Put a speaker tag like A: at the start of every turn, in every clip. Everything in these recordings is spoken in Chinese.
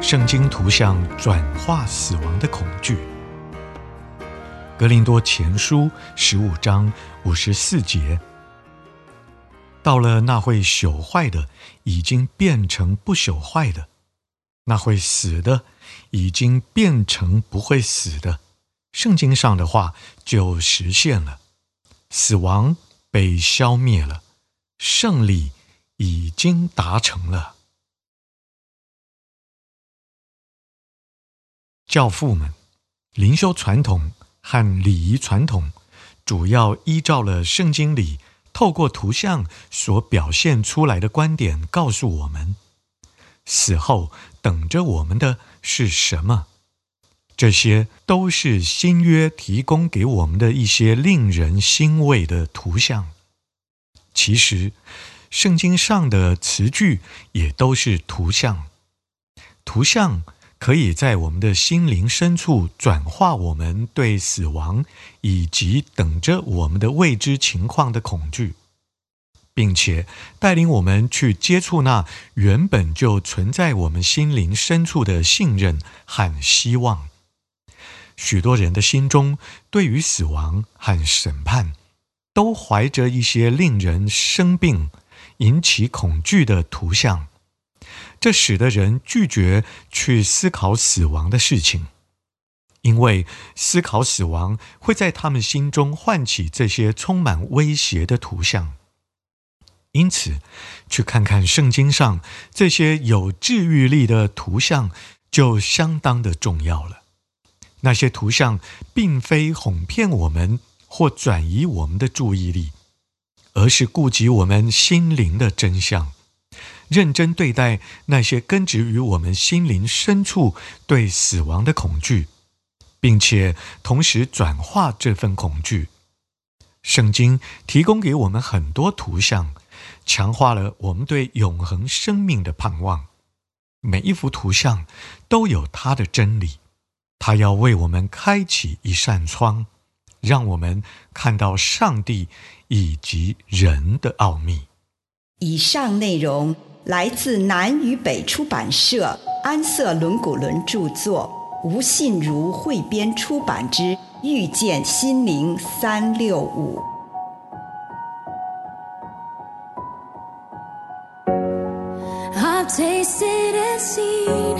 A: 圣经图像转化死亡的恐惧。格林多前书十五章五十四节，到了那会朽坏的，已经变成不朽坏的；那会死的，已经变成不会死的。圣经上的话就实现了，死亡被消灭了，胜利已经达成了。教父们，灵修传统和礼仪传统，主要依照了圣经里透过图像所表现出来的观点，告诉我们死后等着我们的是什么。这些都是新约提供给我们的一些令人欣慰的图像。其实，圣经上的词句也都是图像，图像。可以在我们的心灵深处转化我们对死亡以及等着我们的未知情况的恐惧，并且带领我们去接触那原本就存在我们心灵深处的信任和希望。许多人的心中对于死亡和审判，都怀着一些令人生病、引起恐惧的图像。这使得人拒绝去思考死亡的事情，因为思考死亡会在他们心中唤起这些充满威胁的图像。因此，去看看圣经上这些有治愈力的图像就相当的重要了。那些图像并非哄骗我们或转移我们的注意力，而是顾及我们心灵的真相。认真对待那些根植于我们心灵深处对死亡的恐惧，并且同时转化这份恐惧。圣经提供给我们很多图像，强化了我们对永恒生命的盼望。每一幅图像都有它的真理，它要为我们开启一扇窗，让我们看到上帝以及人的奥秘。
B: 以上内容。来自南与北出版社安瑟伦古伦著作，吴信如汇编出版之《遇见心灵三六五》。
A: Tasted seen,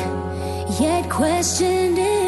A: yet questioned it.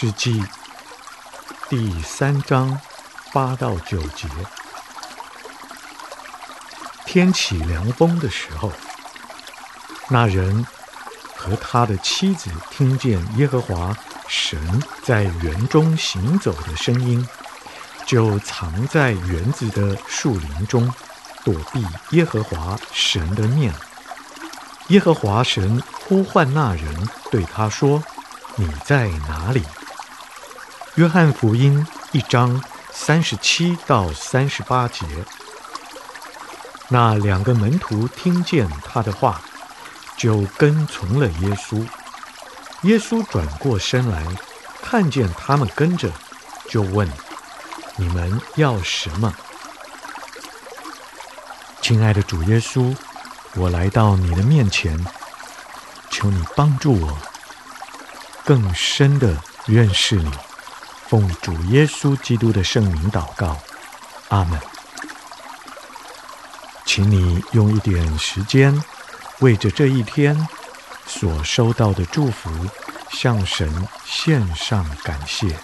A: 世记第三章八到九节。天起凉风的时候，那人和他的妻子听见耶和华神在园中行走的声音，就藏在园子的树林中，躲避耶和华神的面。耶和华神呼唤那人，对他说：“你在哪里？”约翰福音一章三十七到三十八节。那两个门徒听见他的话，就跟从了耶稣。耶稣转过身来，看见他们跟着，就问：“你们要什么？”亲爱的主耶稣，我来到你的面前，求你帮助我，更深地认识你。奉主耶稣基督的圣名祷告，阿门。请你用一点时间，为着这一天所收到的祝福，向神献上感谢。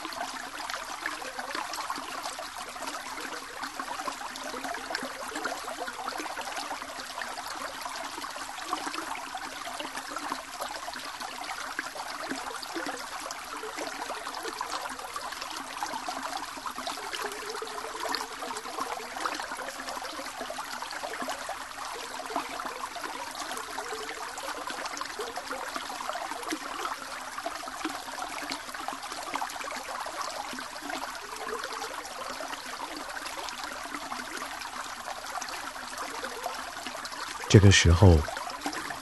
A: 这个时候，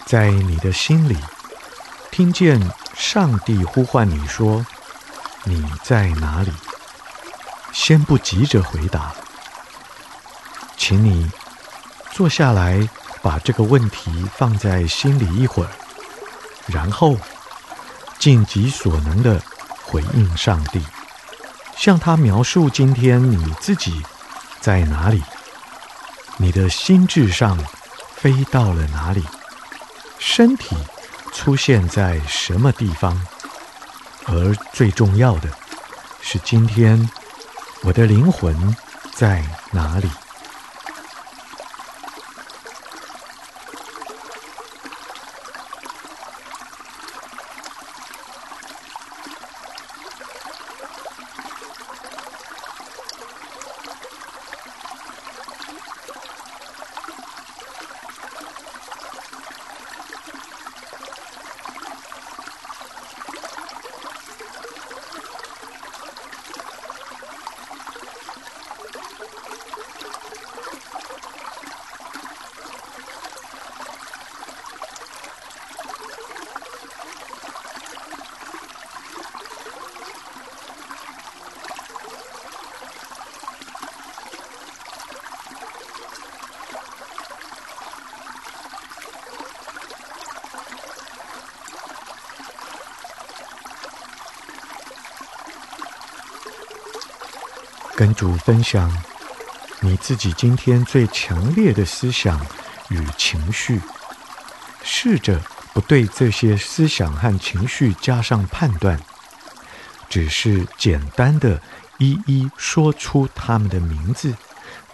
A: 在你的心里，听见上帝呼唤你说：“你在哪里？”先不急着回答，请你坐下来，把这个问题放在心里一会儿，然后尽己所能地回应上帝，向他描述今天你自己在哪里，你的心智上。飞到了哪里？身体出现在什么地方？而最重要的是，今天我的灵魂在哪里？跟主分享你自己今天最强烈的思想与情绪，试着不对这些思想和情绪加上判断，只是简单的一一说出他们的名字，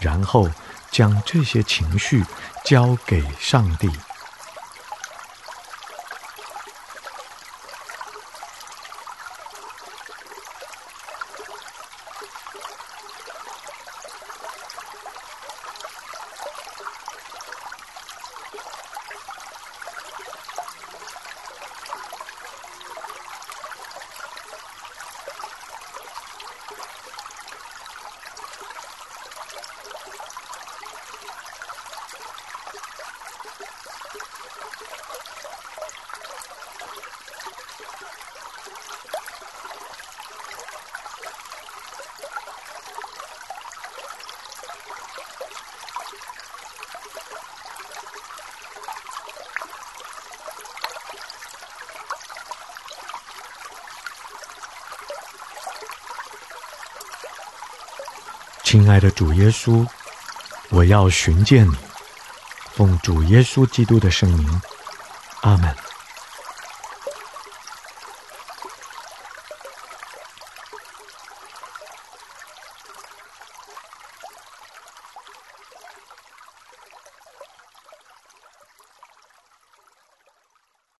A: 然后将这些情绪交给上帝。亲爱的主耶稣，我要寻见你，奉主耶稣基督的圣名，阿门。